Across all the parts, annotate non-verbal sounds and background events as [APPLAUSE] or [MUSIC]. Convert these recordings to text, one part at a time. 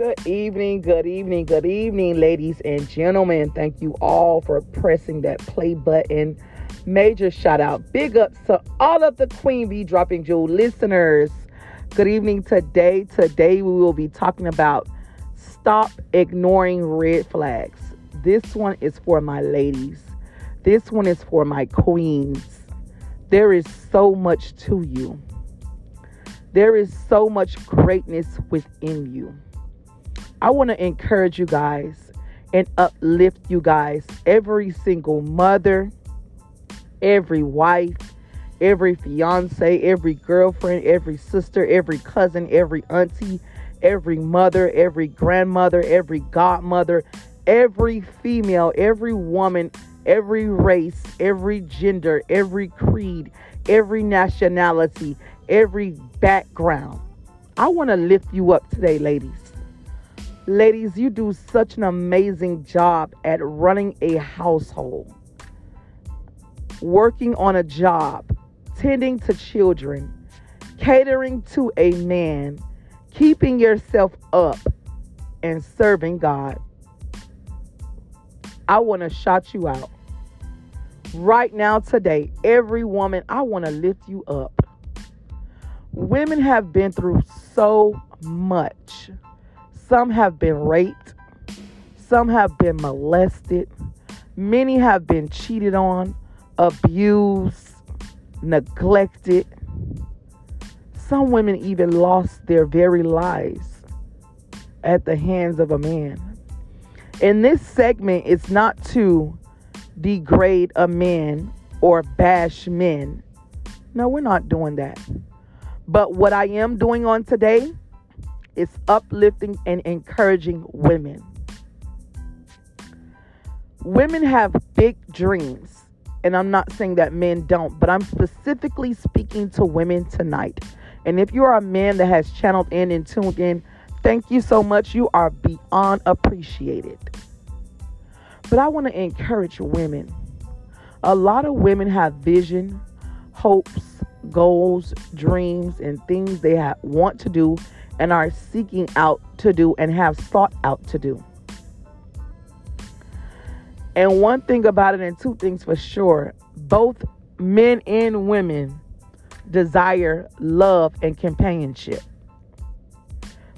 Good evening, good evening, good evening, ladies and gentlemen. Thank you all for pressing that play button. Major shout out, big ups to all of the Queen Bee Dropping Jewel listeners. Good evening today. Today we will be talking about stop ignoring red flags. This one is for my ladies. This one is for my queens. There is so much to you. There is so much greatness within you. I want to encourage you guys and uplift you guys, every single mother, every wife, every fiance, every girlfriend, every sister, every cousin, every auntie, every mother, every grandmother, every godmother, every female, every woman, every race, every gender, every creed, every nationality, every background. I want to lift you up today, ladies. Ladies, you do such an amazing job at running a household, working on a job, tending to children, catering to a man, keeping yourself up, and serving God. I want to shout you out. Right now, today, every woman, I want to lift you up. Women have been through so much some have been raped, some have been molested, many have been cheated on, abused, neglected. Some women even lost their very lives at the hands of a man. In this segment, it's not to degrade a man or bash men. No, we're not doing that. But what I am doing on today it's uplifting and encouraging women. Women have big dreams, and I'm not saying that men don't, but I'm specifically speaking to women tonight. And if you are a man that has channeled in and tuned in, thank you so much. You are beyond appreciated. But I want to encourage women. A lot of women have vision, hopes, goals, dreams, and things they want to do and are seeking out to do and have sought out to do. And one thing about it, and two things for sure both men and women desire love and companionship.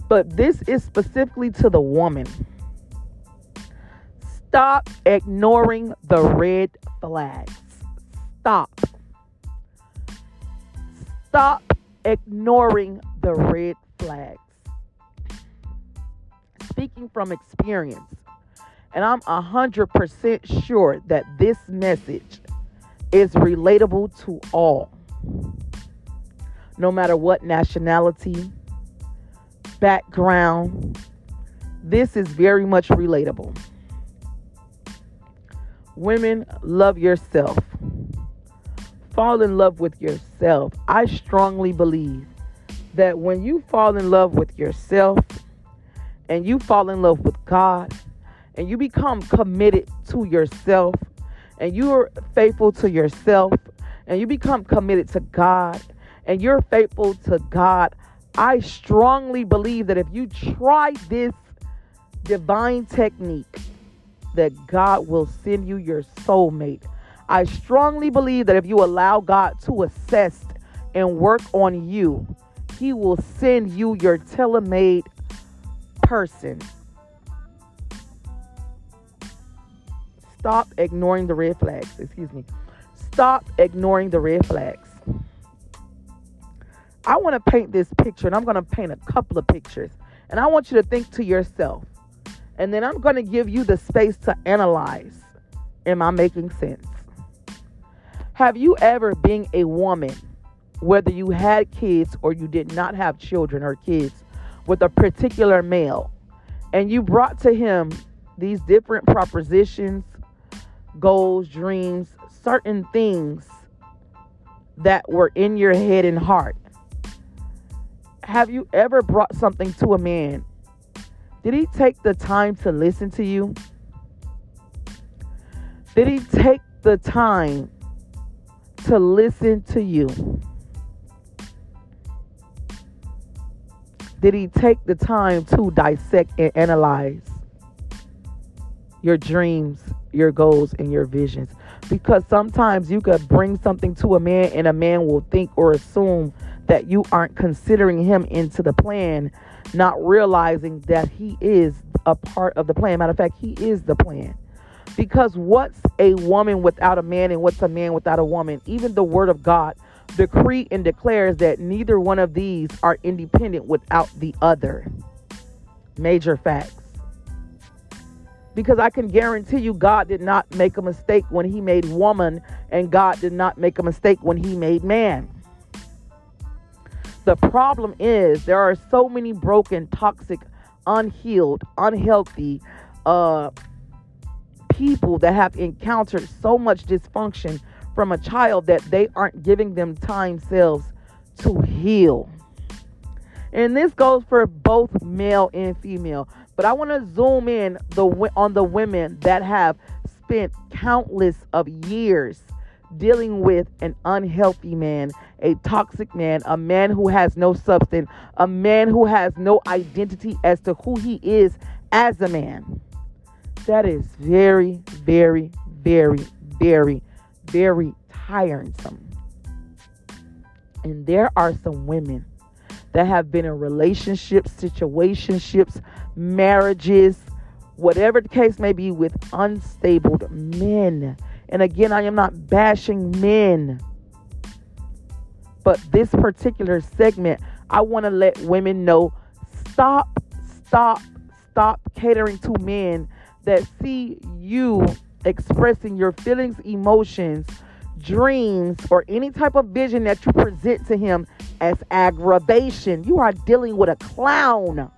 But this is specifically to the woman. Stop ignoring the red flags. Stop. Stop ignoring the red flags. Speaking from experience, and I'm 100% sure that this message is relatable to all, no matter what nationality, background. This is very much relatable. Women, love yourself. Fall in love with yourself. I strongly believe that when you fall in love with yourself and you fall in love with God and you become committed to yourself and you're faithful to yourself and you become committed to God and you're faithful to God, I strongly believe that if you try this divine technique, that God will send you your soulmate. I strongly believe that if you allow God to assess and work on you, he will send you your tailor-made person. Stop ignoring the red flags. Excuse me. Stop ignoring the red flags. I want to paint this picture, and I'm going to paint a couple of pictures. And I want you to think to yourself. And then I'm going to give you the space to analyze. Am I making sense? Have you ever been a woman whether you had kids or you did not have children or kids with a particular male, and you brought to him these different propositions, goals, dreams, certain things that were in your head and heart. Have you ever brought something to a man? Did he take the time to listen to you? Did he take the time to listen to you? Did he take the time to dissect and analyze your dreams, your goals, and your visions? Because sometimes you could bring something to a man, and a man will think or assume that you aren't considering him into the plan, not realizing that he is a part of the plan. Matter of fact, he is the plan. Because what's a woman without a man and what's a man without a woman? Even the word of God decree and declares that neither one of these are independent without the other. Major facts. Because I can guarantee you, God did not make a mistake when He made woman, and God did not make a mistake when He made man. The problem is there are so many broken, toxic, unhealed, unhealthy uh, people that have encountered so much dysfunction from a child that they aren't giving them time selves to heal. And this goes for both male and female. But I want to zoom in the on the women that have spent countless of years dealing with an unhealthy man, a toxic man, a man who has no substance, a man who has no identity as to who he is as a man. That is very, very, very, very, very tiresome. And there are some women that have been in relationships, situationships, marriages, whatever the case may be, with unstable men. And again, I am not bashing men. But this particular segment, I want to let women know stop, stop, stop catering to men that see you expressing your feelings, emotions, dreams, or any type of vision that you present to him as aggravation. You are dealing with a clown.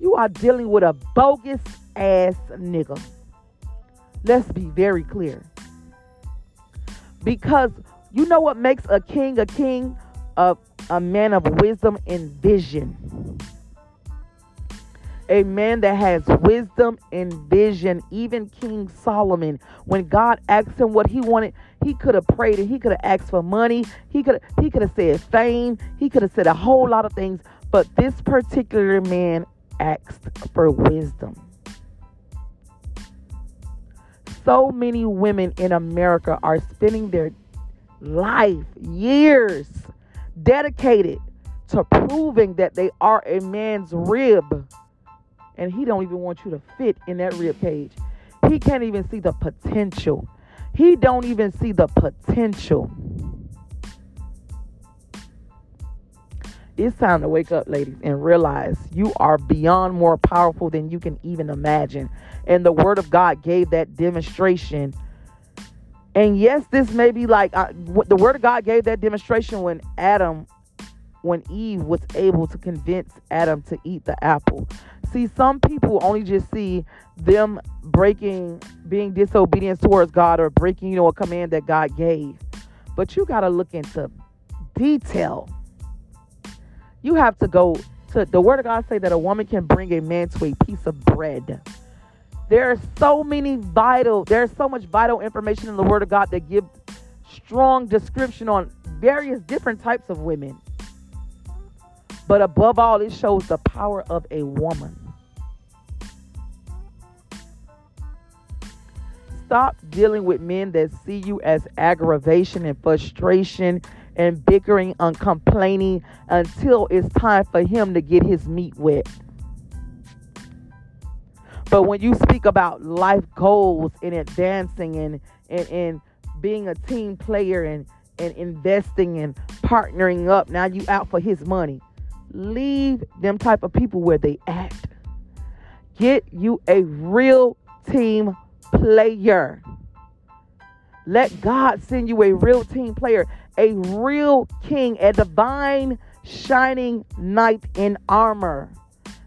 You are dealing with a bogus ass nigga. Let's be very clear. Because you know what makes a king a king? A, a man of wisdom and vision a man that has wisdom and vision. Even King Solomon, when God asked him what he wanted, he could have prayed and he could have asked for money. He could he could have said fame. He could have said a whole lot of things. But this particular man asked for wisdom. So many women in America are spending their life, years, dedicated to proving that they are a man's rib and he don't even want you to fit in that rib cage. He can't even see the potential. He don't even see the potential. It's time to wake up, ladies, and realize you are beyond more powerful than you can even imagine. And the Word of God gave that demonstration. And yes, this may be like uh, the Word of God gave that demonstration when Adam, when Eve was able to convince Adam to eat the apple. See, some people only just see them breaking, being disobedient towards God or breaking, you know, a command that God gave. But you got to look into detail. You have to go to the Word of God say that a woman can bring a man to a piece of bread. There are so many vital, there's so much vital information in the Word of God that give strong description on various different types of women. But above all, it shows the power of a woman. Stop dealing with men that see you as aggravation and frustration and bickering and complaining until it's time for him to get his meat wet. But when you speak about life goals and advancing and, and, and being a team player and, and investing and partnering up, now you out for his money leave them type of people where they act. Get you a real team player. Let God send you a real team player, a real king, a divine shining knight in armor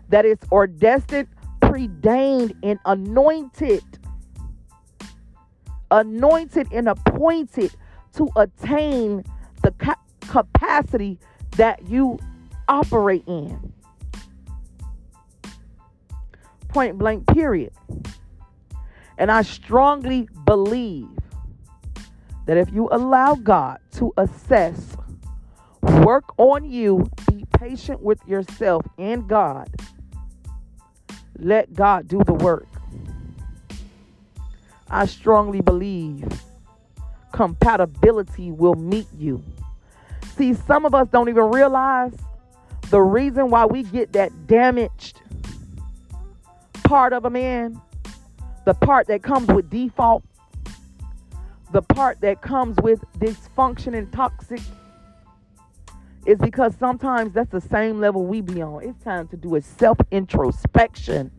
that is ordained, predained, and anointed. Anointed and appointed to attain the ca- capacity that you operate in. Point blank, period. And I strongly believe that if you allow God to assess Work on you. Be patient with yourself and God. Let God do the work. I strongly believe compatibility will meet you. See, some of us don't even realize the reason why we get that damaged part of a man, the part that comes with default, the part that comes with dysfunction and toxic, is because sometimes that's the same level we be on. It's time to do a self introspection.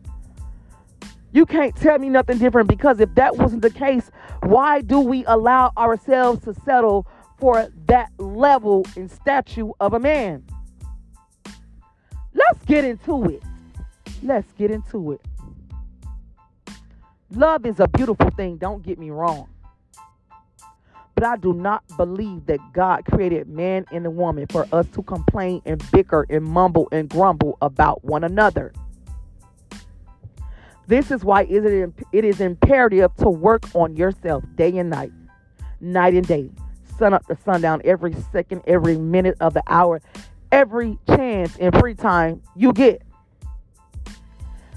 You can't tell me nothing different because if that wasn't the case, why do we allow ourselves to settle for that level and statue of a man? Let's get into it. Let's get into it. Love is a beautiful thing, don't get me wrong. But I do not believe that God created man and a woman for us to complain and bicker and mumble and grumble about one another. This is why it is imperative to work on yourself day and night, night and day, sun up to sundown, every second, every minute of the hour, every chance and free time you get.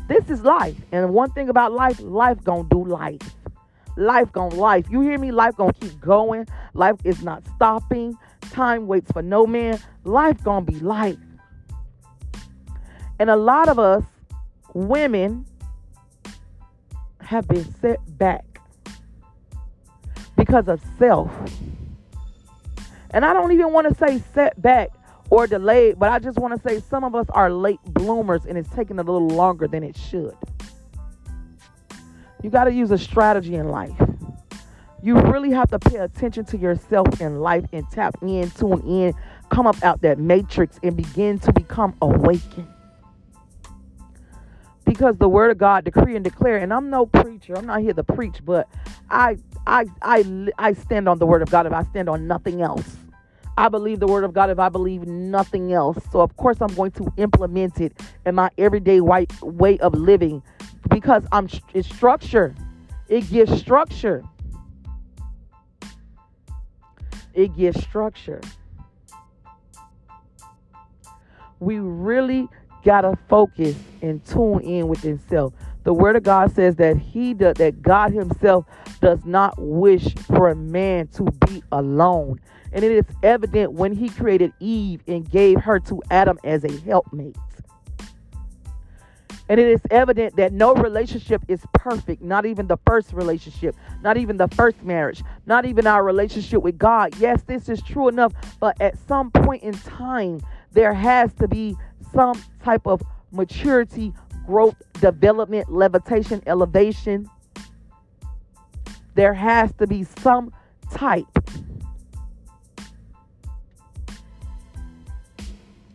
This is life. And one thing about life, life gonna do life. Life gonna life. You hear me? Life gonna keep going. Life is not stopping. Time waits for no man. Life gonna be life. And a lot of us women have been set back because of self. And I don't even want to say set back or delayed, but I just want to say some of us are late bloomers and it's taking a little longer than it should. You got to use a strategy in life. You really have to pay attention to yourself in life and tap in, tune in, come up out that matrix and begin to become awakened. Because the word of God decree and declare, and I'm no preacher, I'm not here to preach, but I I I I stand on the word of God if I stand on nothing else. I believe the word of God if I believe nothing else. So of course I'm going to implement it in my everyday white way of living because I'm it's structure. It gives structure. It gives structure. We really gotta focus and tune in within himself. The word of God says that he that God himself does not wish for a man to be alone. And it is evident when he created Eve and gave her to Adam as a helpmate. And it is evident that no relationship is perfect, not even the first relationship, not even the first marriage, not even our relationship with God. Yes, this is true enough, but at some point in time, there has to be some type of maturity, growth, development, levitation, elevation. There has to be some type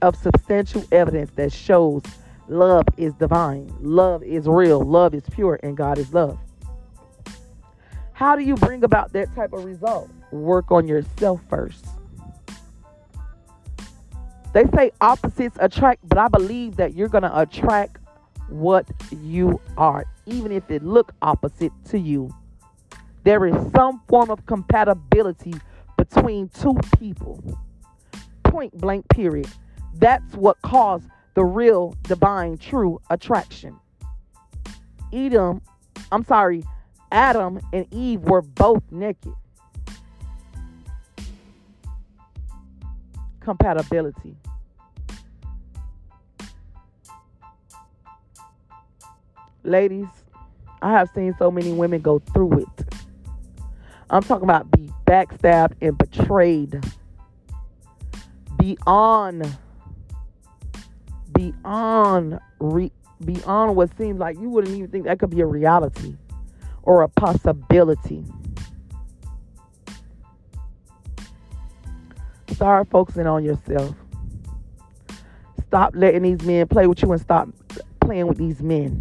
of substantial evidence that shows love is divine, love is real, love is pure, and God is love. How do you bring about that type of result? Work on yourself first. They say opposites attract, but I believe that you're going to attract what you are, even if it look opposite to you. There is some form of compatibility between two people. Point blank period. That's what caused the real divine true attraction. Edom, I'm sorry, Adam and Eve were both naked. Compatibility. Ladies, I have seen so many women go through it. I'm talking about be backstabbed and betrayed beyond beyond re, beyond what seems like you wouldn't even think that could be a reality or a possibility. Start focusing on yourself. Stop letting these men play with you and stop playing with these men.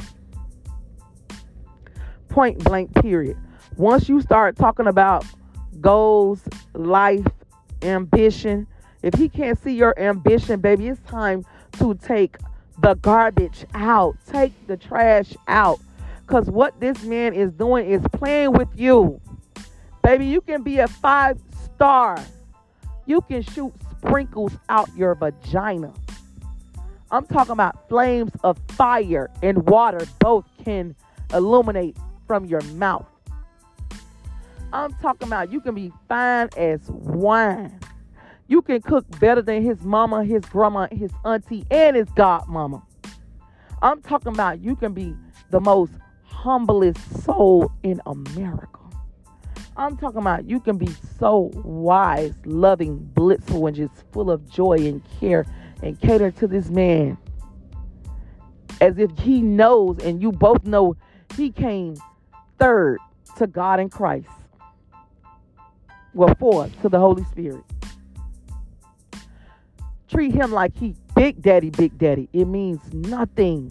Point blank, period. Once you start talking about goals, life, ambition, if he can't see your ambition, baby, it's time to take the garbage out, take the trash out. Because what this man is doing is playing with you. Baby, you can be a five star. You can shoot sprinkles out your vagina. I'm talking about flames of fire and water both can illuminate from your mouth. I'm talking about you can be fine as wine. You can cook better than his mama, his grandma, his auntie, and his godmama. I'm talking about you can be the most humblest soul in America. I'm talking about you can be so wise, loving, blissful, and just full of joy and care and cater to this man as if he knows and you both know he came third to God and Christ. Well, fourth to the Holy Spirit. Treat him like he big daddy, big daddy. It means nothing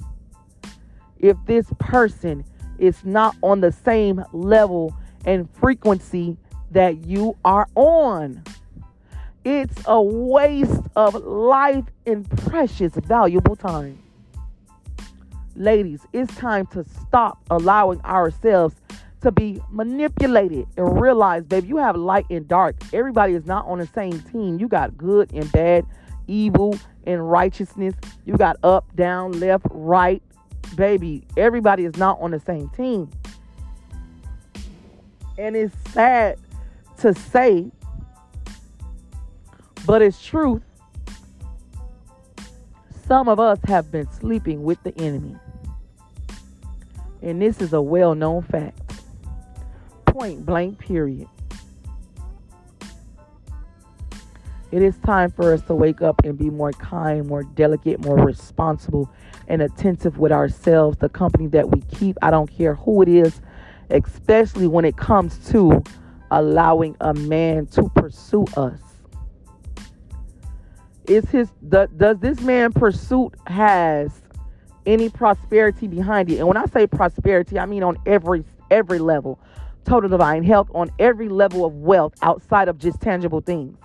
if this person is not on the same level and frequency that you are on. It's a waste of life and precious, valuable time. Ladies, it's time to stop allowing ourselves to be manipulated and realize, baby, you have light and dark. Everybody is not on the same team. You got good and bad, evil and righteousness. You got up, down, left, right. Baby, everybody is not on the same team. And it's sad to say, but it's truth. Some of us have been sleeping with the enemy. And this is a well known fact. Point blank, period. It is time for us to wake up and be more kind, more delicate, more responsible, and attentive with ourselves, the company that we keep. I don't care who it is, especially when it comes to allowing a man to pursue us. Is his the, does this man pursuit has any prosperity behind it? And when I say prosperity, I mean on every every level. Total divine health on every level of wealth outside of just tangible things.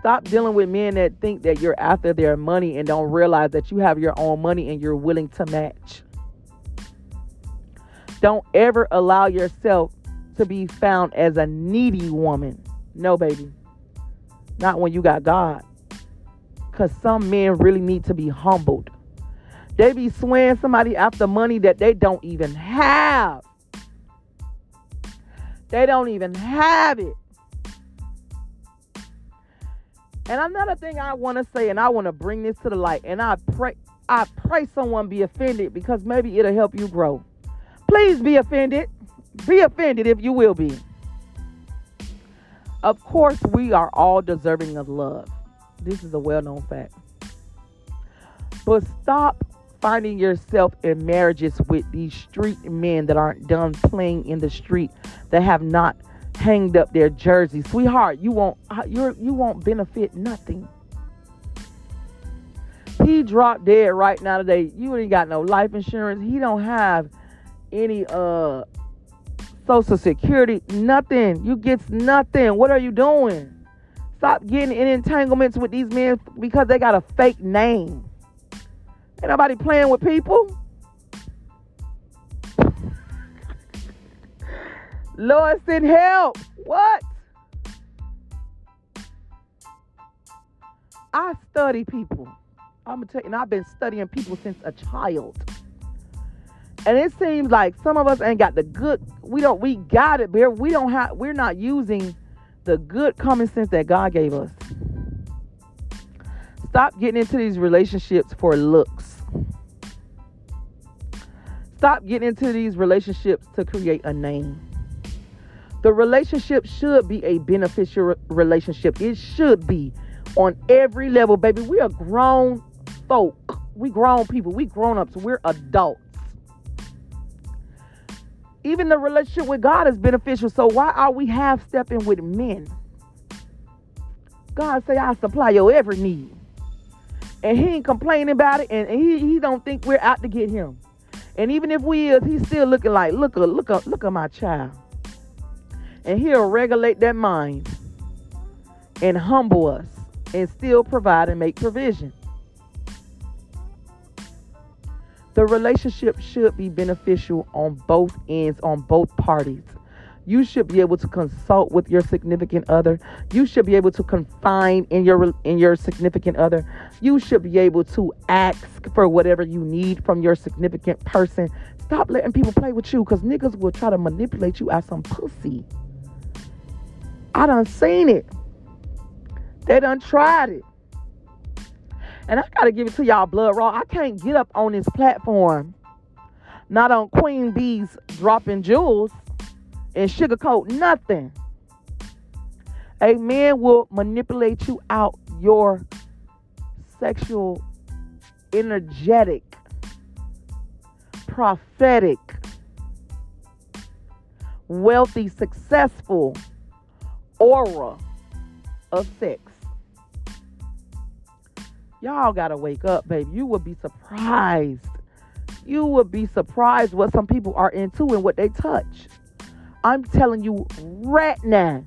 Stop dealing with men that think that you're after their money and don't realize that you have your own money and you're willing to match. Don't ever allow yourself to be found as a needy woman. No, baby. Not when you got God. Because some men really need to be humbled. They be swaying somebody after money that they don't even have. They don't even have it. And another thing I want to say, and I want to bring this to the light, and I pray, I pray someone be offended because maybe it'll help you grow. Please be offended. Be offended if you will be. Of course, we are all deserving of love. This is a well known fact. But stop finding yourself in marriages with these street men that aren't done playing in the street, that have not hanged up their jersey. Sweetheart, you won't you're, you won't benefit nothing. He dropped dead right now today. You ain't got no life insurance. He don't have any uh social security, nothing. You gets nothing. What are you doing? Stop getting in entanglements with these men because they got a fake name. Ain't nobody playing with people. [LAUGHS] Lord, send help. What? I study people. I'm gonna tell you, and I've been studying people since a child. And it seems like some of us ain't got the good. We don't. We got it, but we don't have. We're not using the good common sense that God gave us. Stop getting into these relationships for looks. Stop getting into these relationships to create a name. The relationship should be a beneficial relationship. It should be on every level, baby. We are grown folk. We grown people. We grown ups. We're adults. Even the relationship with God is beneficial. So why are we half stepping with men? God say I supply your every need. And he ain't complaining about it, and he, he don't think we're out to get him. And even if we is, he's still looking like, look, up, look, look, look at my child. And he'll regulate that mind and humble us and still provide and make provision. The relationship should be beneficial on both ends, on both parties. You should be able to consult with your significant other. You should be able to confine in your in your significant other. You should be able to ask for whatever you need from your significant person. Stop letting people play with you because niggas will try to manipulate you as some pussy. I done seen it. They done tried it. And I gotta give it to y'all blood raw. I can't get up on this platform, not on Queen Bee's dropping jewels and sugarcoat nothing. A man will manipulate you out your sexual, energetic, prophetic, wealthy, successful aura of sex. Y'all gotta wake up, baby. You would be surprised. You would be surprised what some people are into and what they touch. I'm telling you right now.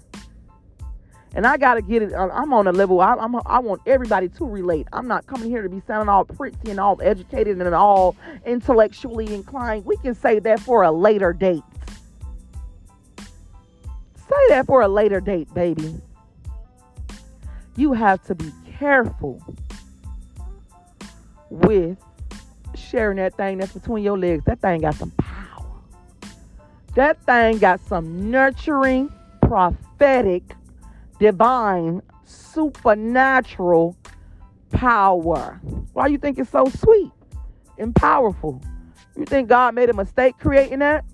And I gotta get it. Uh, I'm on a level. I, am I want everybody to relate. I'm not coming here to be sounding all pretty and all educated and all intellectually inclined. We can say that for a later date. Say that for a later date, baby. You have to be careful with sharing that thing that's between your legs. That thing got some power. That thing got some nurturing, prophetic, divine, supernatural power. Why you think it's so sweet and powerful? You think God made a mistake creating that?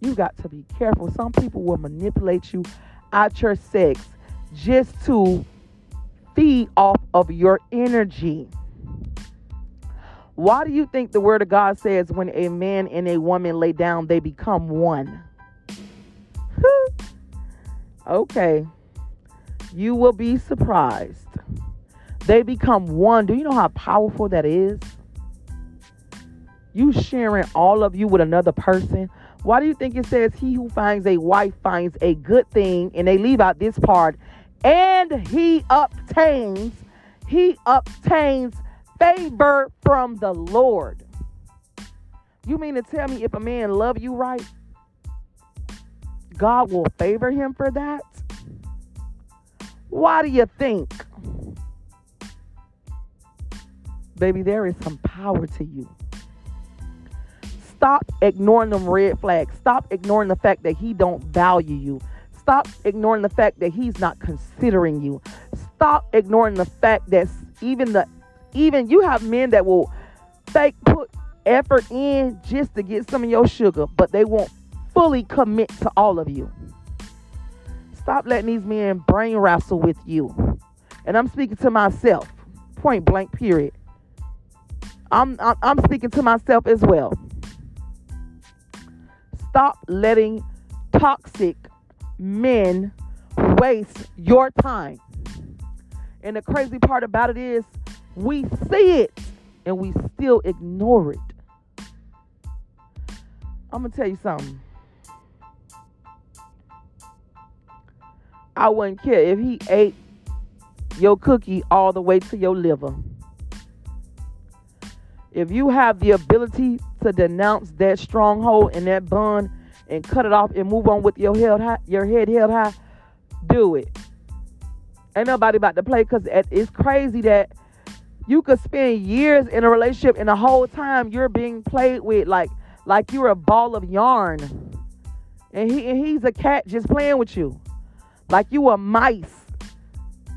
You got to be careful. Some people will manipulate you out your sex just to feed off of your energy. Why do you think the word of God says when a man and a woman lay down, they become one? [LAUGHS] okay. You will be surprised. They become one. Do you know how powerful that is? You sharing all of you with another person. Why do you think it says he who finds a wife finds a good thing? And they leave out this part and he obtains, he obtains favor from the Lord. You mean to tell me if a man love you right, God will favor him for that? Why do you think? Baby, there is some power to you. Stop ignoring them red flags. Stop ignoring the fact that he don't value you. Stop ignoring the fact that he's not considering you. Stop ignoring the fact that even the even you have men that will fake put effort in just to get some of your sugar, but they won't fully commit to all of you. Stop letting these men brain wrestle with you. And I'm speaking to myself, point blank, period. I'm, I'm, I'm speaking to myself as well. Stop letting toxic men waste your time. And the crazy part about it is we see it and we still ignore it. I'm going to tell you something. I wouldn't care if he ate your cookie all the way to your liver. If you have the ability to denounce that stronghold and that bond and cut it off and move on with your head high, your head held high, do it. Ain't nobody about to play because it's crazy that you could spend years in a relationship and the whole time you're being played with like like you're a ball of yarn. And he and he's a cat just playing with you. Like you a mice.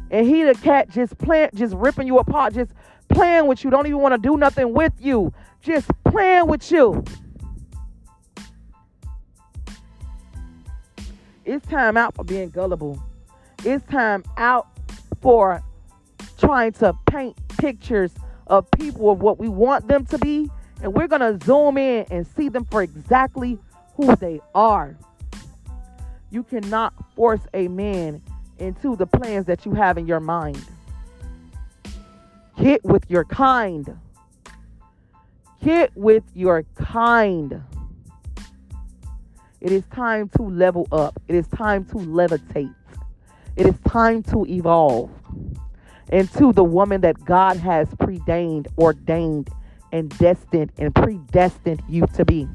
And he the cat just playing just ripping you apart, just playing with you. Don't even want to do nothing with you. Just playing with you. It's time out for being gullible. It's time out for trying to paint pictures of people of what we want them to be. And we're going to zoom in and see them for exactly who they are. You cannot force a man into the plans that you have in your mind. Hit with your kind. Hit with your kind. It is time to level up. It is time to levitate. It is time to evolve into the woman that God has predained, ordained, and destined and predestined you to be.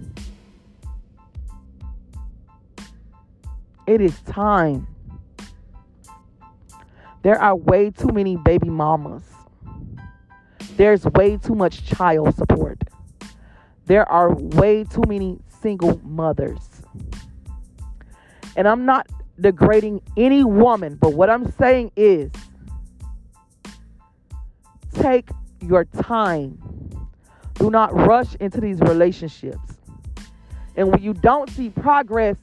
It is time. There are way too many baby mamas. There's way too much child support. There are way too many single mothers. And I'm not degrading any woman, but what I'm saying is take your time. Do not rush into these relationships. And when you don't see progress,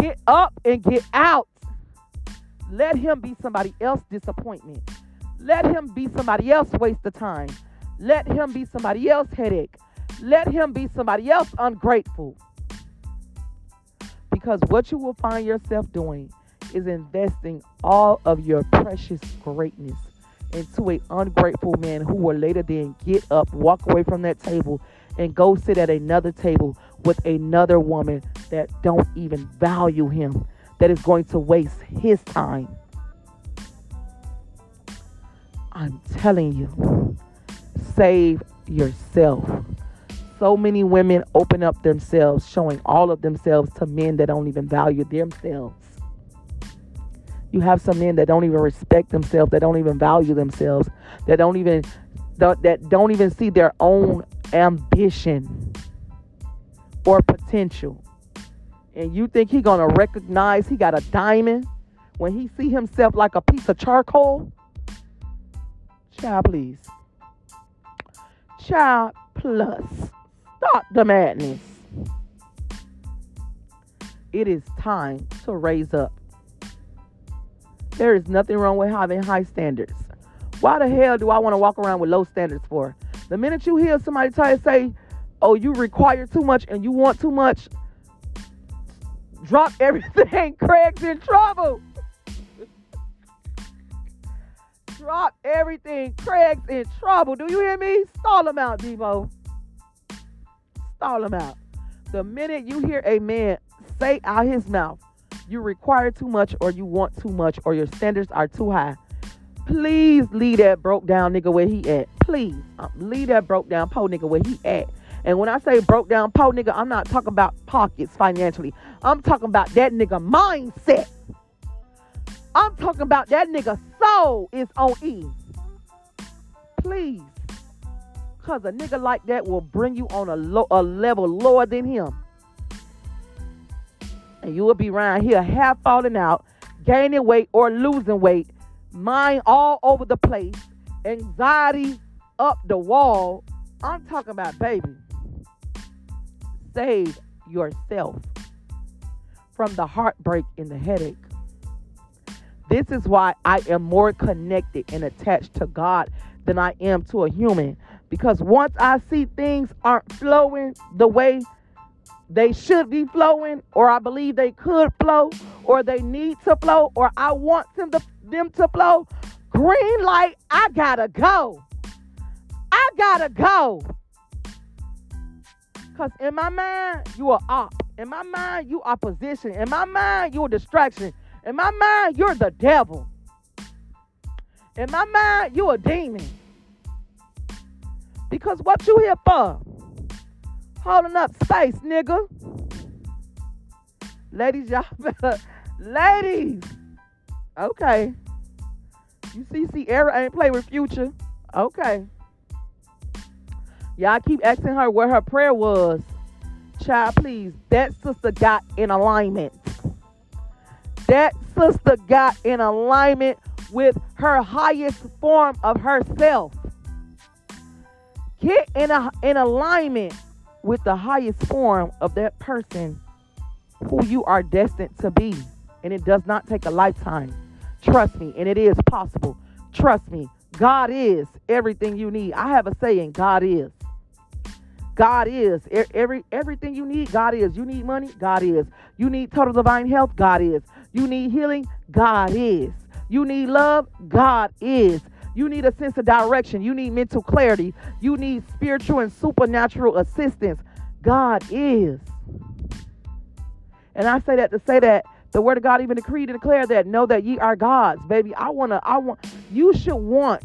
get up and get out. Let him be somebody else's disappointment. Let him be somebody else waste of time. Let him be somebody else headache. Let him be somebody else ungrateful. Because what you will find yourself doing is investing all of your precious greatness into an ungrateful man who will later then get up, walk away from that table, and go sit at another table with another woman that don't even value him, that is going to waste his time. I'm telling you, save yourself. So many women open up themselves, showing all of themselves to men that don't even value themselves. You have some men that don't even respect themselves, that don't even value themselves, that don't even that don't even see their own ambition or potential. And you think he gonna recognize he got a diamond when he see himself like a piece of charcoal? Child, please. Child, plus. Stop the madness. It is time to raise up. There is nothing wrong with having high standards. Why the hell do I want to walk around with low standards for? The minute you hear somebody try to say, oh, you require too much and you want too much, drop everything. [LAUGHS] Craig's in trouble. drop everything. Craig's in trouble. Do you hear me? Stall him out, Devo. Stall him out. The minute you hear a man say out his mouth, you require too much or you want too much or your standards are too high, please leave that broke down nigga where he at. Please um, leave that broke down po nigga where he at. And when I say broke down po nigga, I'm not talking about pockets financially. I'm talking about that nigga mindset. I'm talking about that nigga soul is on E. Please. Cause a nigga like that will bring you on a, low, a level lower than him. And you will be around here half falling out, gaining weight or losing weight, mind all over the place, anxiety up the wall. I'm talking about baby. Save yourself from the heartbreak and the headache. This is why I am more connected and attached to God than I am to a human. Because once I see things aren't flowing the way they should be flowing, or I believe they could flow, or they need to flow, or I want them to, them to flow, green light, I gotta go. I gotta go. Because in my mind, you are op. In my mind, you are opposition. In my mind, you're a distraction. In my mind, you're the devil. In my mind, you're a demon. Because what you here for? Holding up space, nigga. Ladies, y'all [LAUGHS] better. Ladies. Okay. You see, Ciara ain't play with Future. Okay. Y'all keep asking her where her prayer was. Child, please. That sister got in alignment. That sister got in alignment with her highest form of herself. Get in a, in alignment with the highest form of that person who you are destined to be. And it does not take a lifetime. Trust me, and it is possible. Trust me, God is everything you need. I have a saying, God is. God is every everything you need. God is. You need money. God is. You need total divine health. God is. You need healing. God is. You need love. God is. You need a sense of direction. You need mental clarity. You need spiritual and supernatural assistance. God is. And I say that to say that the word of God even decreed and declare that know that ye are gods, baby. I wanna, I want you should want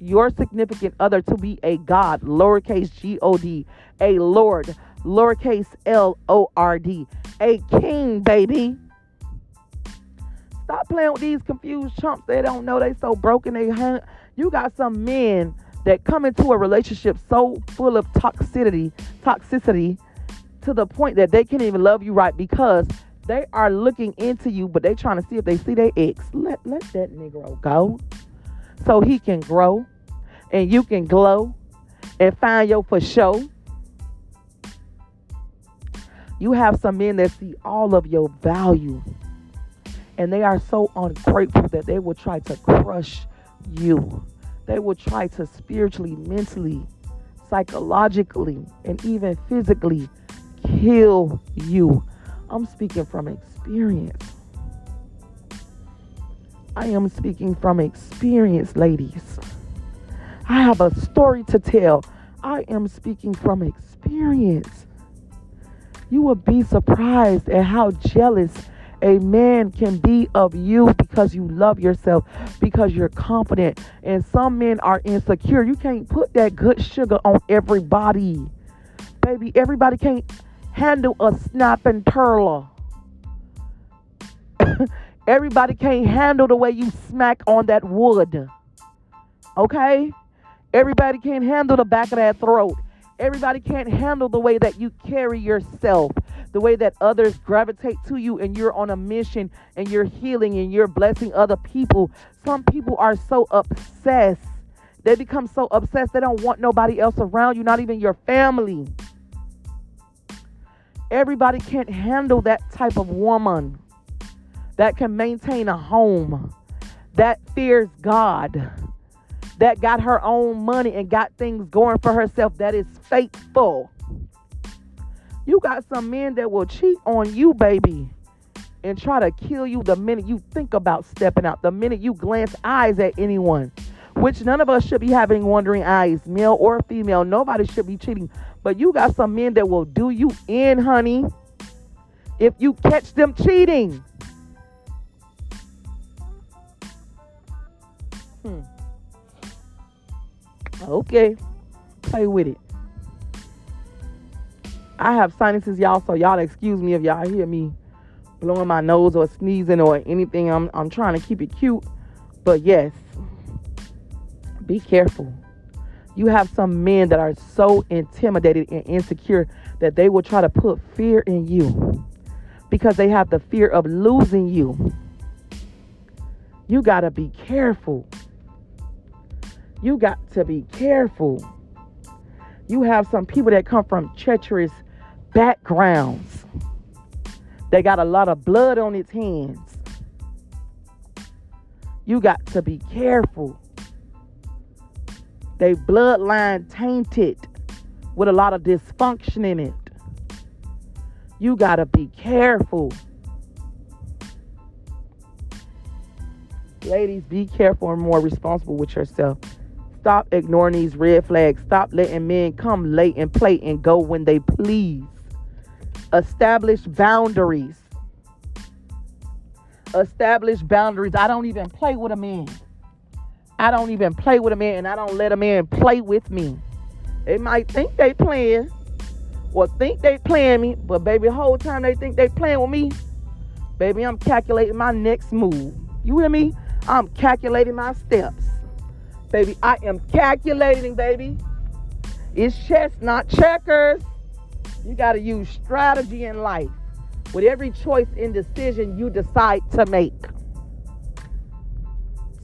your significant other to be a God, lowercase G O D, a Lord, lowercase L O R D, a king, baby. Stop playing with these confused chumps. They don't know they so broken. They hunt. you got some men that come into a relationship so full of toxicity, toxicity, to the point that they can't even love you right because they are looking into you, but they trying to see if they see their ex. Let let that Negro go, so he can grow, and you can glow, and find your for show. You have some men that see all of your value, and they are so ungrateful that they will try to crush you. They will try to spiritually, mentally, psychologically, and even physically kill you. I'm speaking from experience. I am speaking from experience, ladies. I have a story to tell. I am speaking from experience. You will be surprised at how jealous a man can be of you because you love yourself, because you're confident. And some men are insecure. You can't put that good sugar on everybody. Baby, everybody can't handle a snapping turtle. [LAUGHS] everybody can't handle the way you smack on that wood. Okay? Everybody can't handle the back of that throat. Everybody can't handle the way that you carry yourself, the way that others gravitate to you and you're on a mission and you're healing and you're blessing other people. Some people are so obsessed. They become so obsessed they don't want nobody else around you, not even your family. Everybody can't handle that type of woman that can maintain a home, that fears God that got her own money and got things going for herself that is faithful. You got some men that will cheat on you, baby, and try to kill you the minute you think about stepping out, the minute you glance eyes at anyone, which none of us should be having wandering eyes, male or female. Nobody should be cheating. But you got some men that will do you in, honey, if you catch them cheating. Hmm. Okay. Play with it. I have sinuses, y'all, so y'all excuse me if y'all hear me blowing my nose or sneezing or anything. I'm I'm trying to keep it cute. But yes, be careful. You have some men that are so intimidated and insecure that they will try to put fear in you because they have the fear of losing you. You got to be careful. You got to be careful. You have some people that come from treacherous backgrounds. They got a lot of blood on its hands. You got to be careful. They bloodline tainted with a lot of dysfunction in it. You got to be careful. Ladies, be careful and more responsible with yourself. Stop ignoring these red flags. Stop letting men come late and play and go when they please. Establish boundaries. Establish boundaries. I don't even play with a man. I don't even play with a man and I don't let a man play with me. They might think they playing or think they playing me, but baby, the whole time they think they playing with me, baby, I'm calculating my next move. You hear me? I'm calculating my steps. Baby, I am calculating, baby. It's chess, not checkers. You got to use strategy in life with every choice and decision you decide to make.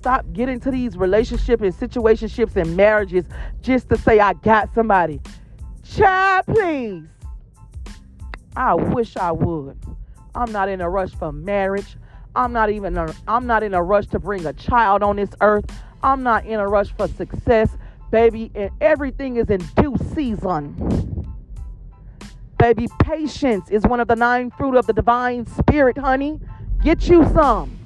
Stop getting to these relationships and situationships and marriages just to say I got somebody. Child, please. I wish I would. I'm not in a rush for marriage. I'm not even a, I'm not in a rush to bring a child on this earth. I'm not in a rush for success, baby, and everything is in due season. Baby, patience is one of the nine fruit of the divine spirit, honey. Get you some.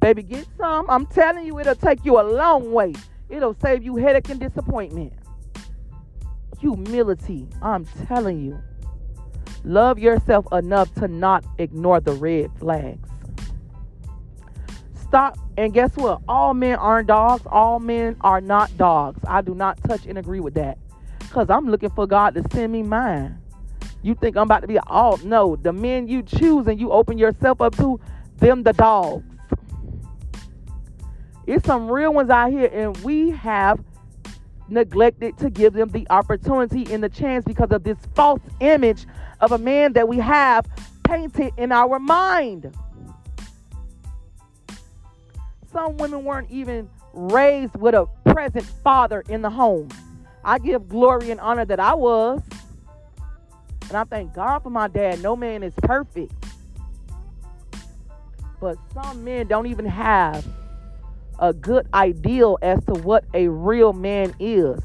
Baby, get some. I'm telling you, it'll take you a long way. It'll save you headache and disappointment. Humility, I'm telling you. Love yourself enough to not ignore the red flags. Stop. And guess what? All men aren't dogs. All men are not dogs. I do not touch and agree with that. Because I'm looking for God to send me mine. You think I'm about to be all no, the men you choose and you open yourself up to, them the dogs. It's some real ones out here, and we have neglected to give them the opportunity and the chance because of this false image of a man that we have painted in our mind. Some women weren't even raised with a present father in the home. I give glory and honor that I was. And I thank God for my dad. No man is perfect. But some men don't even have a good ideal as to what a real man is.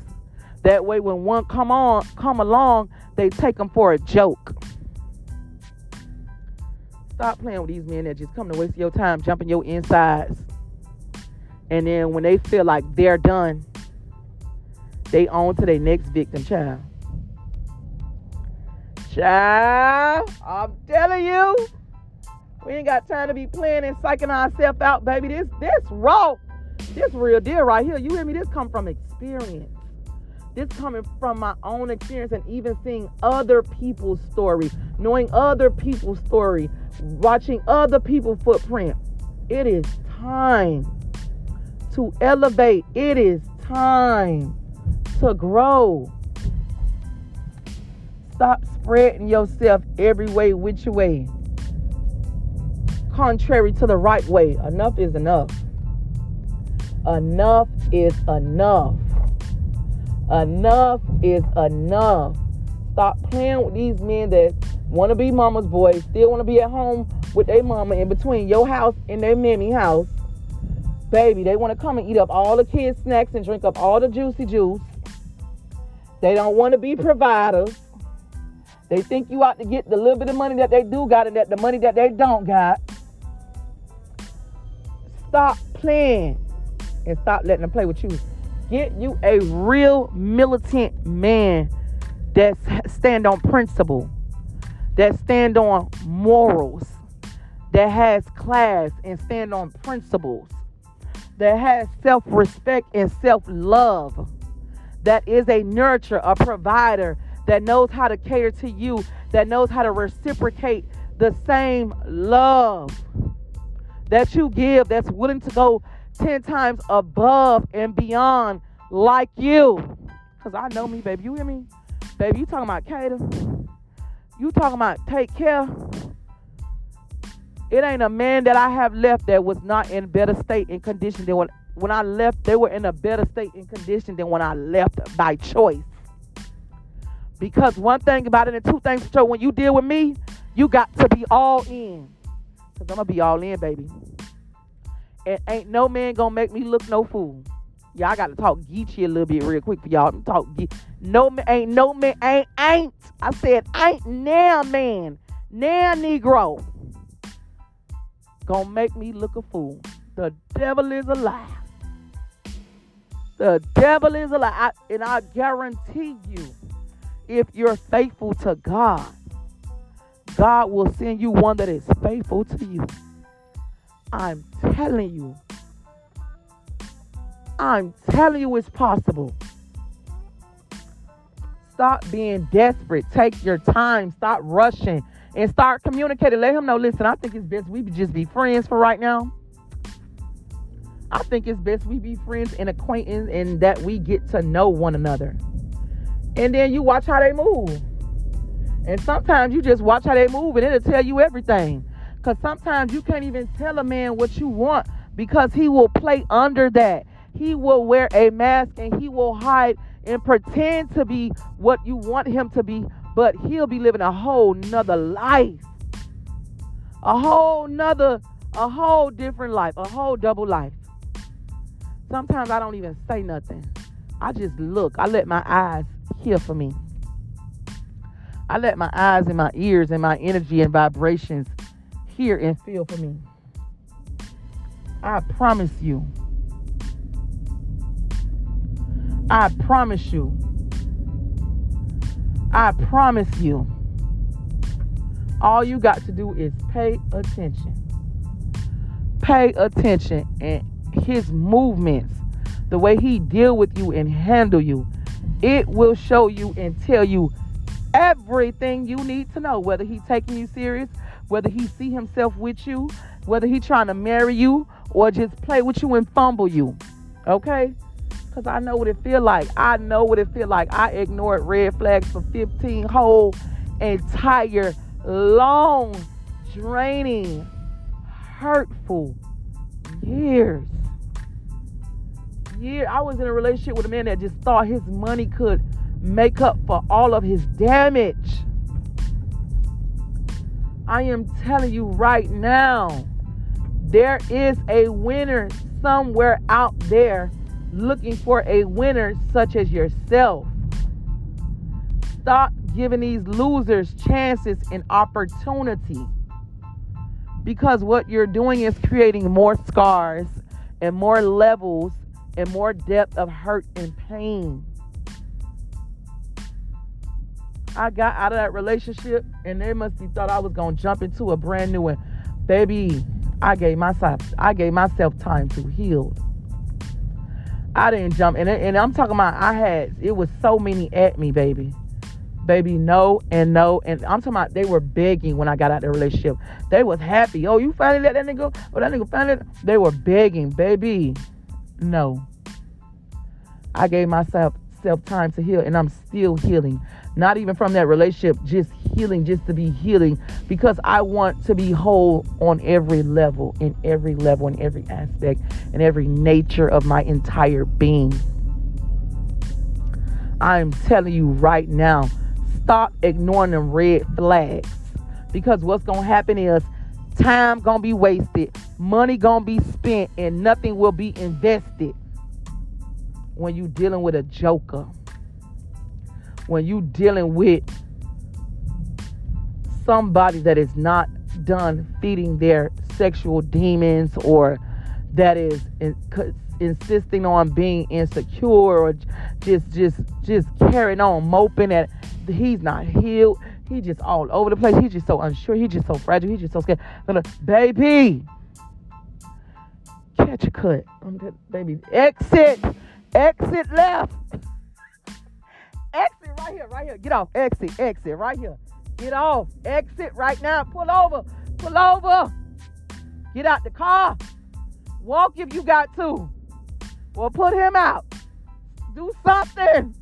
That way when one come on come along, they take them for a joke. Stop playing with these men that just come to waste your time, jumping your insides. And then when they feel like they're done, they on to their next victim child. Child, I'm telling you, we ain't got time to be playing and psyching ourselves out, baby. This this raw, this real deal right here. You hear me? This come from experience. This coming from my own experience and even seeing other people's story, knowing other people's story, watching other people's footprint. It is time to elevate. It is time to grow. Stop spreading yourself every way, which way. Contrary to the right way. Enough is enough. Enough is enough. Enough is enough. Stop playing with these men that want to be mama's boys, still want to be at home with their mama in between your house and their mammy house. Baby, they want to come and eat up all the kids' snacks and drink up all the juicy juice. They don't want to be providers. They think you ought to get the little bit of money that they do got and that the money that they don't got. Stop playing and stop letting them play with you. Get you a real militant man that stand on principle, that stand on morals, that has class and stand on principles, that has self-respect and self-love, that is a nurturer, a provider, that knows how to cater to you, that knows how to reciprocate the same love that you give, that's willing to go 10 times above and beyond like you. Because I know me, baby. You hear me? Baby, you talking about cater. You talking about take care. It ain't a man that I have left that was not in better state and condition than when, when I left. They were in a better state and condition than when I left by choice. Because one thing about it and two things sure, when you deal with me, you got to be all in. Because I'm going to be all in, baby. And ain't no man going to make me look no fool. I got to talk geeky a little bit real quick for y'all. Talk ge- No man, ain't no man, ain't, ain't. I said ain't now man, now Negro. Gonna make me look a fool. The devil is a lie. The devil is a lie. I, and I guarantee you, if you're faithful to God, God will send you one that is faithful to you. I'm telling you. I'm telling you it's possible. Stop being desperate. Take your time. Stop rushing and start communicating. Let him know, listen, I think it's best we just be friends for right now. I think it's best we be friends and acquaintance and that we get to know one another and then you watch how they move. And sometimes you just watch how they move and it'll tell you everything. Because sometimes you can't even tell a man what you want because he will play under that. He will wear a mask and he will hide and pretend to be what you want him to be, but he'll be living a whole nother life. A whole nother, a whole different life, a whole double life. Sometimes I don't even say nothing. I just look. I let my eyes hear for me. I let my eyes and my ears and my energy and vibrations hear and feel for me. I promise you. I promise you. I promise you. All you got to do is pay attention. Pay attention and his movements, the way he deal with you and handle you it will show you and tell you everything you need to know whether he's taking you serious, whether he see himself with you, whether he trying to marry you or just play with you and fumble you. Okay? Cause I know what it feel like. I know what it feel like. I ignored red flags for 15 whole entire long, draining, hurtful years. Year I was in a relationship with a man that just thought his money could make up for all of his damage. I am telling you right now, there is a winner somewhere out there looking for a winner such as yourself. Stop giving these losers chances and opportunity. Because what you're doing is creating more scars and more levels and more depth of hurt and pain. I got out of that relationship and they must have thought I was gonna jump into a brand new one. Baby, I gave myself I gave myself time to heal. I didn't jump and and I'm talking about I had it was so many at me, baby. Baby, no and no. And I'm talking about they were begging when I got out of the relationship. They was happy. Oh, you finally let that nigga go? Oh, that nigga finally they were begging, baby. No. I gave myself self time to heal and I'm still healing not even from that relationship, just healing, just to be healing, because I want to be whole on every level, in every level, in every aspect, in every nature of my entire being. I'm telling you right now, stop ignoring them red flags. Because what's gonna happen is time gonna be wasted, money gonna be spent, and nothing will be invested when you dealing with a joker. When you dealing with somebody that is not done feeding their sexual demons or that is in, insisting on being insecure or just just just carrying on moping that he's not healed he's just all over the place he's just so unsure he's just so fragile he's just so scared baby catch a cut baby exit exit left exit right here, right here. Get off. Exit, exit right here. Get off. Exit right now. Pull over. Pull over. Get out the car. Walk if you got to. Or put him out. Do something.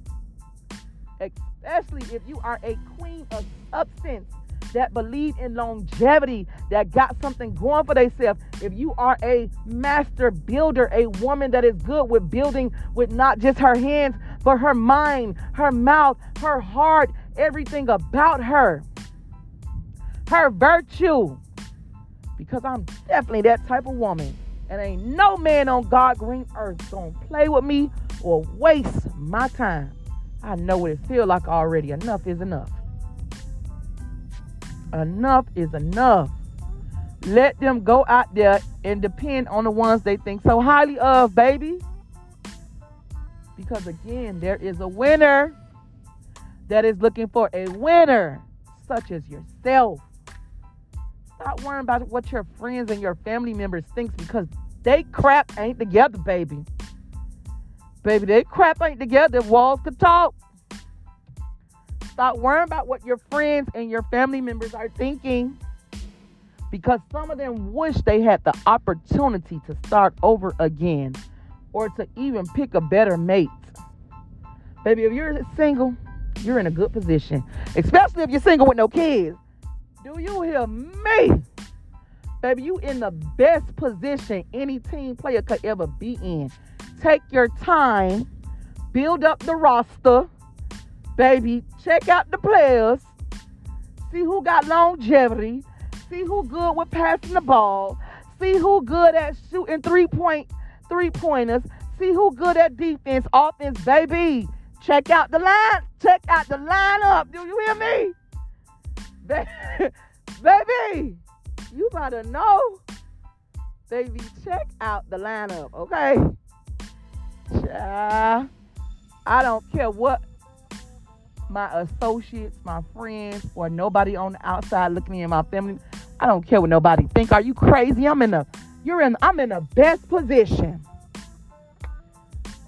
Especially if you are a queen of substance that believe in longevity, that got something going for themselves. If you are a master builder, a woman that is good with building with not just her hands, but her mind, her mouth, her heart, everything about her, her virtue. Because I'm definitely that type of woman. And ain't no man on God green earth gonna play with me or waste my time. I know what it feel like already. Enough is enough. Enough is enough. Let them go out there and depend on the ones they think so highly of, baby. Because again, there is a winner that is looking for a winner, such as yourself. Stop worrying about what your friends and your family members think because they crap ain't together, baby. Baby, they crap ain't together. Walls could talk. Stop worrying about what your friends and your family members are thinking because some of them wish they had the opportunity to start over again or to even pick a better mate. Baby, if you're single, you're in a good position, especially if you're single with no kids. Do you hear me? Baby, you in the best position any team player could ever be in. Take your time, build up the roster, Baby, check out the players. See who got longevity. See who good with passing the ball. See who good at shooting three point three pointers. See who good at defense, offense, baby. Check out the line. Check out the lineup. Do you hear me? [LAUGHS] baby, you better know. Baby, check out the lineup, okay? Yeah. I don't care what my associates, my friends, or nobody on the outside looking in my family. I don't care what nobody think. Are you crazy? I'm in the you're in I'm in the best position.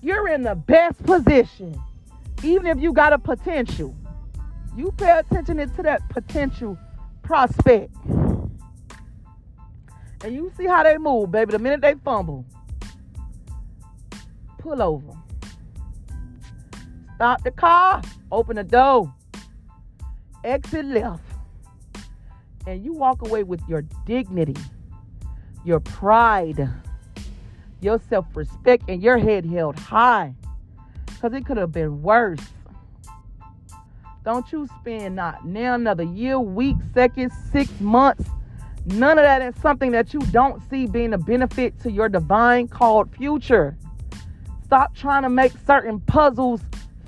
You're in the best position. Even if you got a potential. You pay attention to that potential prospect. And you see how they move, baby. The minute they fumble, pull over. Stop the car, open the door, exit left. And you walk away with your dignity, your pride, your self respect, and your head held high. Because it could have been worse. Don't you spend not now another year, week, second, six months. None of that is something that you don't see being a benefit to your divine called future. Stop trying to make certain puzzles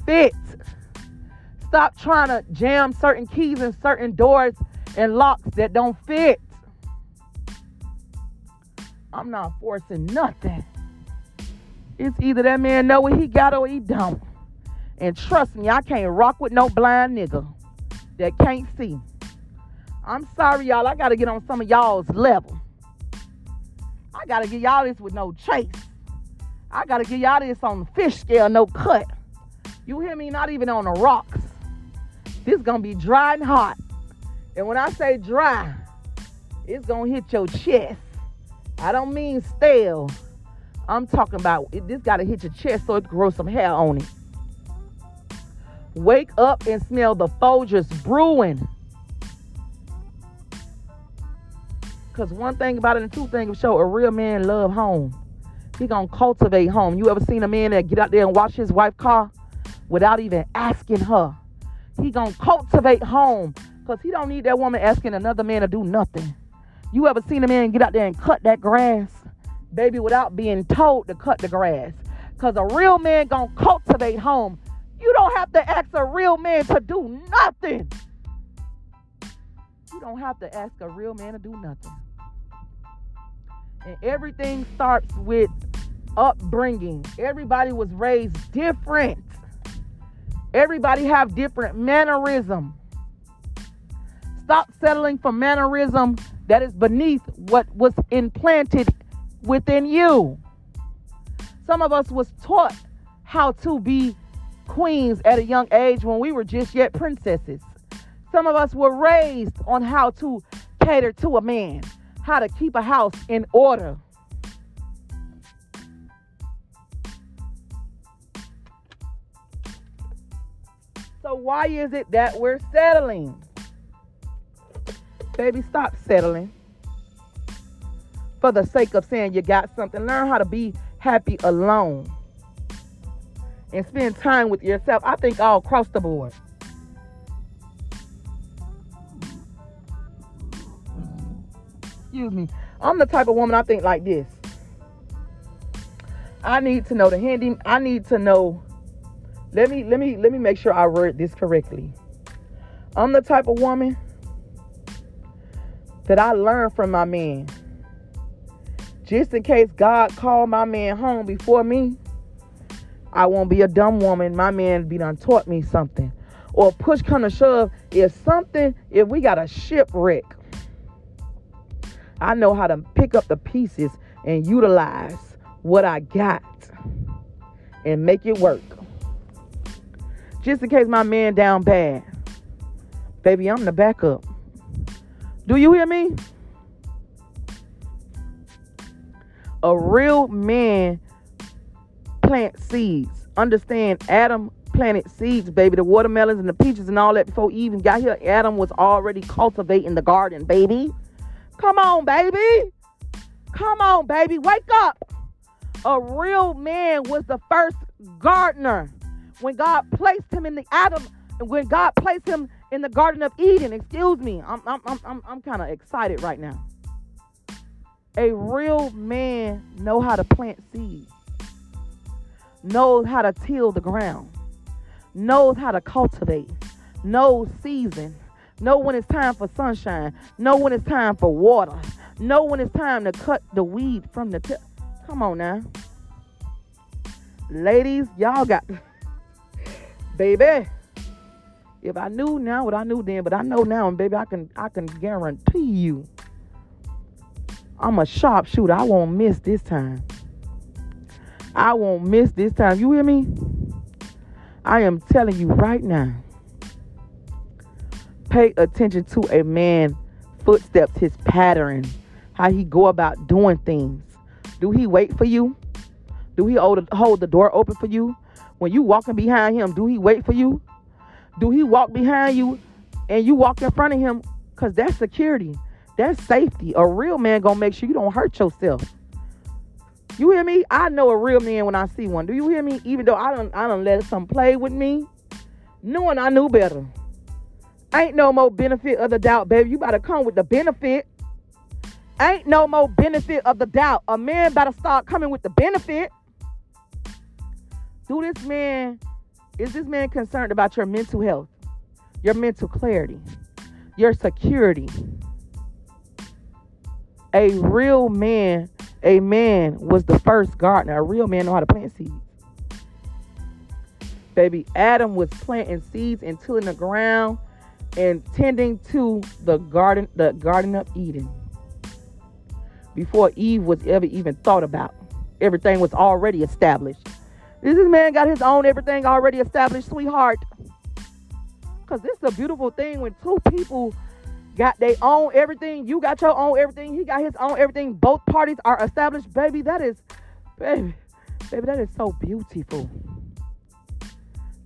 fit. Stop trying to jam certain keys in certain doors and locks that don't fit. I'm not forcing nothing. It's either that man know what he got or he don't. And trust me, I can't rock with no blind nigga that can't see. I'm sorry, y'all. I gotta get on some of y'all's level. I gotta get y'all this with no chase. I gotta get y'all this on the fish scale, no cut. You hear me? Not even on the rocks. This gonna be dry and hot. And when I say dry, it's gonna hit your chest. I don't mean stale. I'm talking about it, this gotta hit your chest so it grows some hair on it. Wake up and smell the Folgers brewing. Cause one thing about it and two things show a real man love home. He gonna cultivate home. You ever seen a man that get out there and wash his wife car without even asking her? He gonna cultivate home. Cause he don't need that woman asking another man to do nothing. You ever seen a man get out there and cut that grass? Baby, without being told to cut the grass. Cause a real man gonna cultivate home. You don't have to ask a real man to do nothing. You don't have to ask a real man to do nothing. And everything starts with upbringing. Everybody was raised different. Everybody have different mannerism. Stop settling for mannerism that is beneath what was implanted within you. Some of us was taught how to be queens at a young age when we were just yet princesses. Some of us were raised on how to cater to a man, how to keep a house in order. So, why is it that we're settling? Baby, stop settling. For the sake of saying you got something, learn how to be happy alone and spend time with yourself. I think all across the board. Excuse me. I'm the type of woman I think like this. I need to know the handy. I need to know. Let me let me let me make sure I word this correctly. I'm the type of woman that I learn from my man. Just in case God called my man home before me, I won't be a dumb woman. My man be done taught me something. Or push come to shove, if something, if we got a shipwreck, I know how to pick up the pieces and utilize what I got and make it work. Just in case my man down bad. Baby, I'm the backup. Do you hear me? A real man plant seeds. Understand Adam planted seeds, baby. The watermelons and the peaches and all that before Eve even got here. Adam was already cultivating the garden, baby. Come on, baby. Come on, baby. Wake up. A real man was the first gardener. When God placed him in the Adam, when God placed him in the Garden of Eden, excuse me, I'm I'm I'm I'm, kind of excited right now. A real man know how to plant seeds knows how to till the ground, knows how to cultivate, knows season, know when it's time for sunshine, know when it's time for water, know when it's time to cut the weed from the tip. Come on now. Ladies, y'all got [LAUGHS] baby. If I knew now what I knew then, but I know now, and baby, I can I can guarantee you I'm a sharpshooter. I won't miss this time. I won't miss this time. You hear me? I am telling you right now. Pay attention to a man footsteps, his pattern. how he go about doing things. Do he wait for you? Do he hold, hold the door open for you? When you walking behind him, do he wait for you? Do he walk behind you and you walk in front of him? Cause that's security. That's safety. A real man gonna make sure you don't hurt yourself. You hear me? I know a real man when I see one. Do you hear me? Even though I don't I don't let some play with me, knowing I knew better. Ain't no more benefit of the doubt, baby. You better come with the benefit. Ain't no more benefit of the doubt. A man better start coming with the benefit. Do this man, is this man concerned about your mental health, your mental clarity, your security? A real man, a man was the first gardener. A real man know how to plant seeds. Baby, Adam was planting seeds and tilling the ground and tending to the garden, the Garden of Eden. Before Eve was ever even thought about. Everything was already established. This man got his own everything already established, sweetheart. Because this is a beautiful thing when two people got their own everything. You got your own everything. He got his own everything. Both parties are established. Baby, that is, baby, baby, that is so beautiful.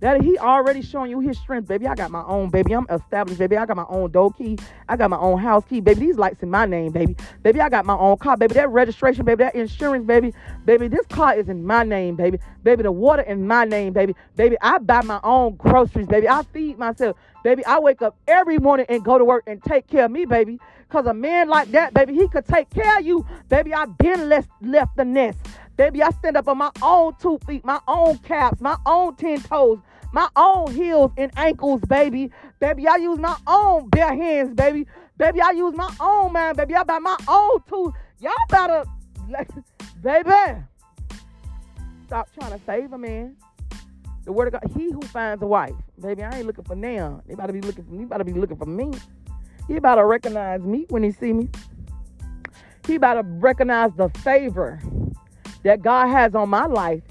That he already showing you his strength, baby. I got my own, baby. I'm established, baby. I got my own door key. I got my own house key, baby. These lights in my name, baby. Baby, I got my own car, baby. That registration, baby. That insurance, baby. Baby, this car is in my name, baby. Baby, the water in my name, baby. Baby, I buy my own groceries, baby. I feed myself, baby. I wake up every morning and go to work and take care of me, baby. Cause a man like that, baby, he could take care of you, baby. I've been left left the nest. Baby, I stand up on my own two feet, my own caps, my own ten toes my own heels and ankles, baby. Baby, I use my own bare hands, baby. Baby, I use my own man, baby. I buy my own tools. Y'all better, [LAUGHS] baby, stop trying to save a man. The word of God, he who finds a wife, baby, I ain't looking for now. They better be looking for me. Better be looking for me. He better recognize me when he see me. He better recognize the favor that God has on my life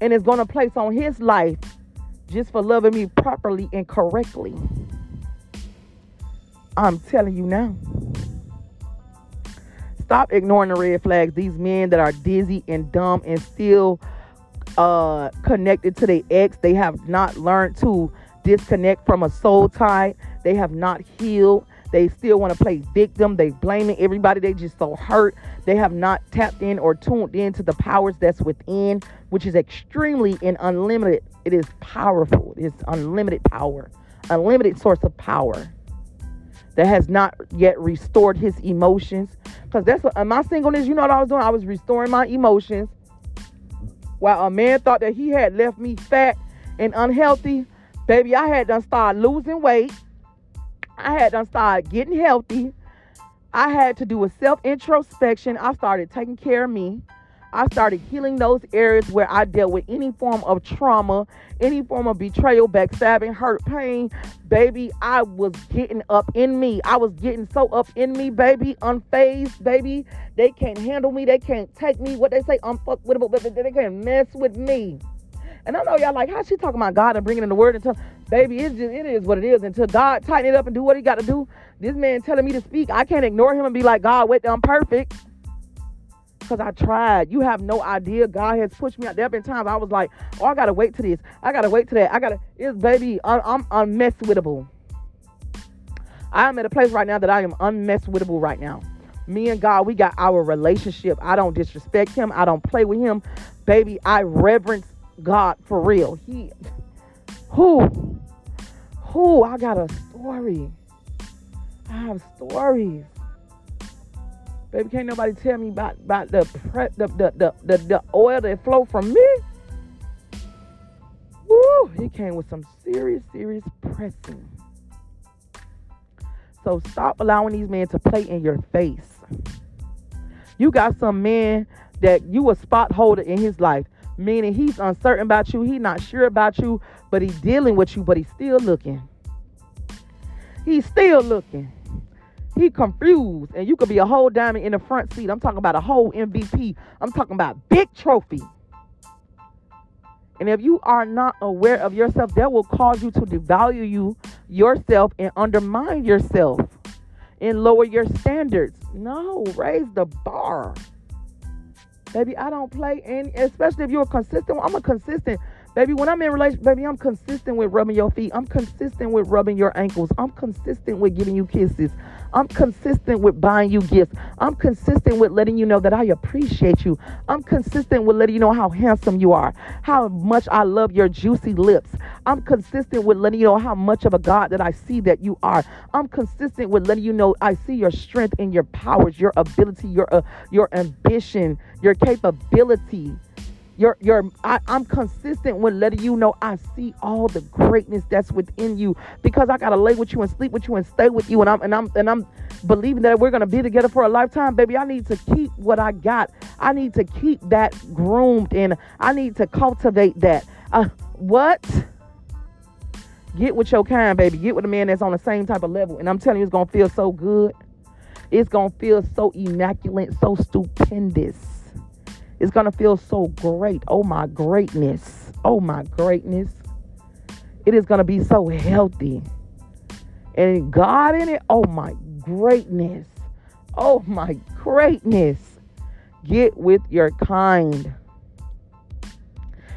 and is going to place on his life just for loving me properly and correctly. I'm telling you now. Stop ignoring the red flags. These men that are dizzy and dumb and still uh, connected to their ex, they have not learned to disconnect from a soul tie. They have not healed. They still want to play victim. They blaming everybody. They just so hurt. They have not tapped in or tuned in to the powers that's within, which is extremely and unlimited. It is powerful. It is unlimited power, unlimited source of power that has not yet restored his emotions. Because that's what my singleness, you know what I was doing? I was restoring my emotions. While a man thought that he had left me fat and unhealthy, baby, I had done started losing weight. I had to start getting healthy. I had to do a self introspection. I started taking care of me. I started healing those areas where I dealt with any form of trauma, any form of betrayal, backstabbing, hurt, pain. Baby, I was getting up in me. I was getting so up in me, baby, unfazed, baby. They can't handle me. They can't take me. What they say, unfuckwittable, but they can't mess with me. And I know y'all like, how she talking about God and bringing in the word until, baby, it's just, it is what it is. Until God tighten it up and do what he got to do. This man telling me to speak, I can't ignore him and be like, God, wait, I'm perfect. Because I tried. You have no idea. God has pushed me out. There have been times I was like, oh, I got to wait to this. I got to wait to that. I got to, it's baby, I, I'm unmesswittable. I'm at a place right now that I am unmesswittable right now. Me and God, we got our relationship. I don't disrespect him. I don't play with him. Baby, I reverence God for real. He who who I got a story. I have stories. Baby, can't nobody tell me about, about the, pre, the, the, the, the, the oil that flow from me. Woo, he came with some serious, serious pressing. So stop allowing these men to play in your face. You got some man that you a spot holder in his life meaning he's uncertain about you, he's not sure about you, but he's dealing with you, but he's still looking. He's still looking. He confused, and you could be a whole diamond in the front seat. I'm talking about a whole MVP. I'm talking about big trophy. And if you are not aware of yourself, that will cause you to devalue you yourself and undermine yourself. and lower your standards. No, raise the bar. Baby, I don't play and especially if you're consistent. I'm a consistent Baby, when I'm in relation, baby, I'm consistent with rubbing your feet. I'm consistent with rubbing your ankles. I'm consistent with giving you kisses. I'm consistent with buying you gifts. I'm consistent with letting you know that I appreciate you. I'm consistent with letting you know how handsome you are, how much I love your juicy lips. I'm consistent with letting you know how much of a God that I see that you are. I'm consistent with letting you know I see your strength and your powers, your ability, your uh, your ambition, your capability. You're, you're, I, I'm consistent with letting you know I see all the greatness that's within you because I gotta lay with you and sleep with you and stay with you and I'm and I'm and I'm believing that we're gonna be together for a lifetime, baby. I need to keep what I got. I need to keep that groomed and I need to cultivate that. Uh, what? Get with your kind, baby. Get with a man that's on the same type of level, and I'm telling you, it's gonna feel so good. It's gonna feel so immaculate, so stupendous. It's going to feel so great. Oh, my greatness. Oh, my greatness. It is going to be so healthy. And God in it, oh, my greatness. Oh, my greatness. Get with your kind.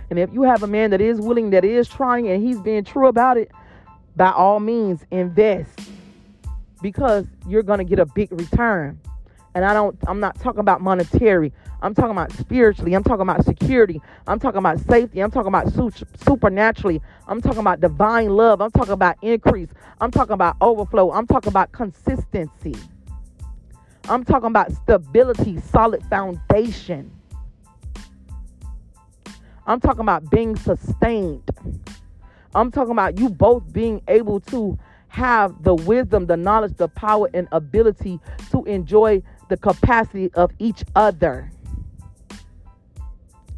And if you have a man that is willing, that is trying, and he's being true about it, by all means, invest because you're going to get a big return. And I don't, I'm not talking about monetary. I'm talking about spiritually. I'm talking about security. I'm talking about safety. I'm talking about su- supernaturally. I'm talking about divine love. I'm talking about increase. I'm talking about overflow. I'm talking about consistency. I'm talking about stability, solid foundation. I'm talking about being sustained. I'm talking about you both being able to have the wisdom, the knowledge, the power, and ability to enjoy the capacity of each other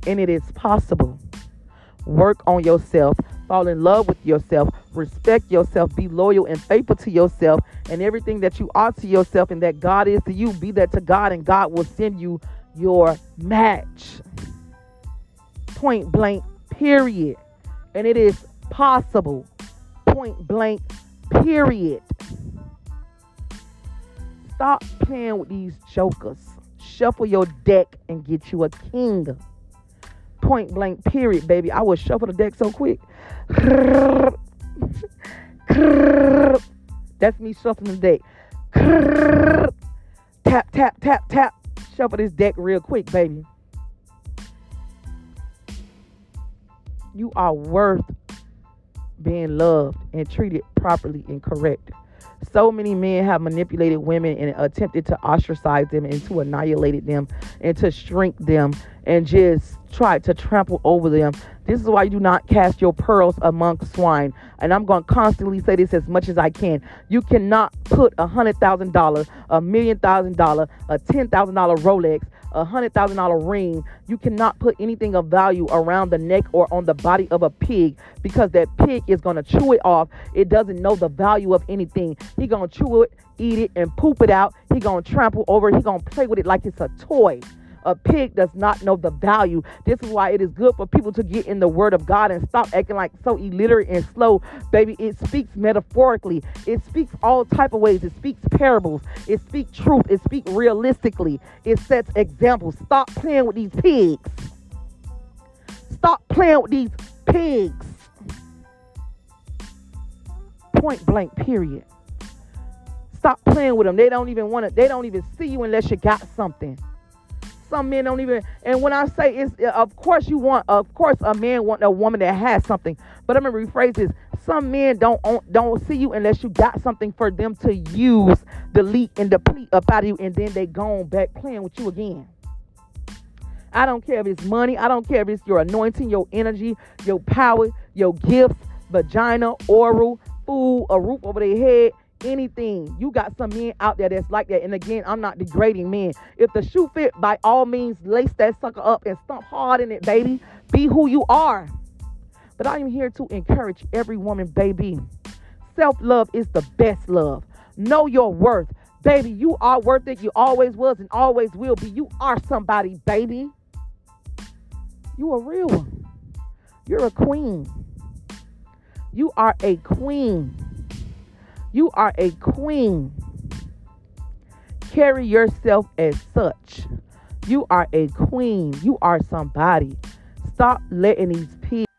and it is possible. Work on yourself, fall in love with yourself, respect yourself, be loyal and faithful to yourself, and everything that you are to yourself and that God is to you, be that to God, and God will send you your match. Point blank, period. And it is possible. Point blank, period. Stop playing with these jokers. Shuffle your deck and get you a king point blank period, baby. I will shuffle the deck so quick. [LAUGHS] That's me shuffling the deck. [LAUGHS] Tap, tap, tap, tap. Shuffle this deck real quick, baby. You are worth being loved and treated properly and correct. So many men have manipulated women and attempted to ostracize them and to annihilate them and to shrink them and just try to trample over them. This is why you do not cast your pearls among swine. And I'm going to constantly say this as much as I can. You cannot put a hundred thousand dollar, a million thousand dollar, a ten thousand dollar Rolex, a hundred thousand dollar ring. You cannot put anything of value around the neck or on the body of a pig because that pig is going to chew it off. It doesn't know the value of anything. He going to chew it, eat it, and poop it out. He going to trample over. He going to play with it like it's a toy. A pig does not know the value. This is why it is good for people to get in the word of God and stop acting like so illiterate and slow. Baby, it speaks metaphorically. It speaks all type of ways. It speaks parables. It speaks truth. It speaks realistically. It sets examples. Stop playing with these pigs. Stop playing with these pigs. Point blank, period. Stop playing with them. They don't even want to, they don't even see you unless you got something. Some men don't even. And when I say it's, of course you want, of course a man want a woman that has something. But I'm gonna rephrase this. Some men don't don't see you unless you got something for them to use, delete and deplete up out of you, and then they gone back playing with you again. I don't care if it's money. I don't care if it's your anointing, your energy, your power, your gifts, vagina, oral, food, a roof over their head anything. You got some men out there that's like that. And again, I'm not degrading men. If the shoe fit, by all means, lace that sucker up and stomp hard in it, baby. Be who you are. But I am here to encourage every woman, baby. Self love is the best love. Know your worth. Baby, you are worth it. You always was and always will be. You are somebody, baby. You a real one. You're a queen. You are a queen. You are a queen. Carry yourself as such. You are a queen. You are somebody. Stop letting these people.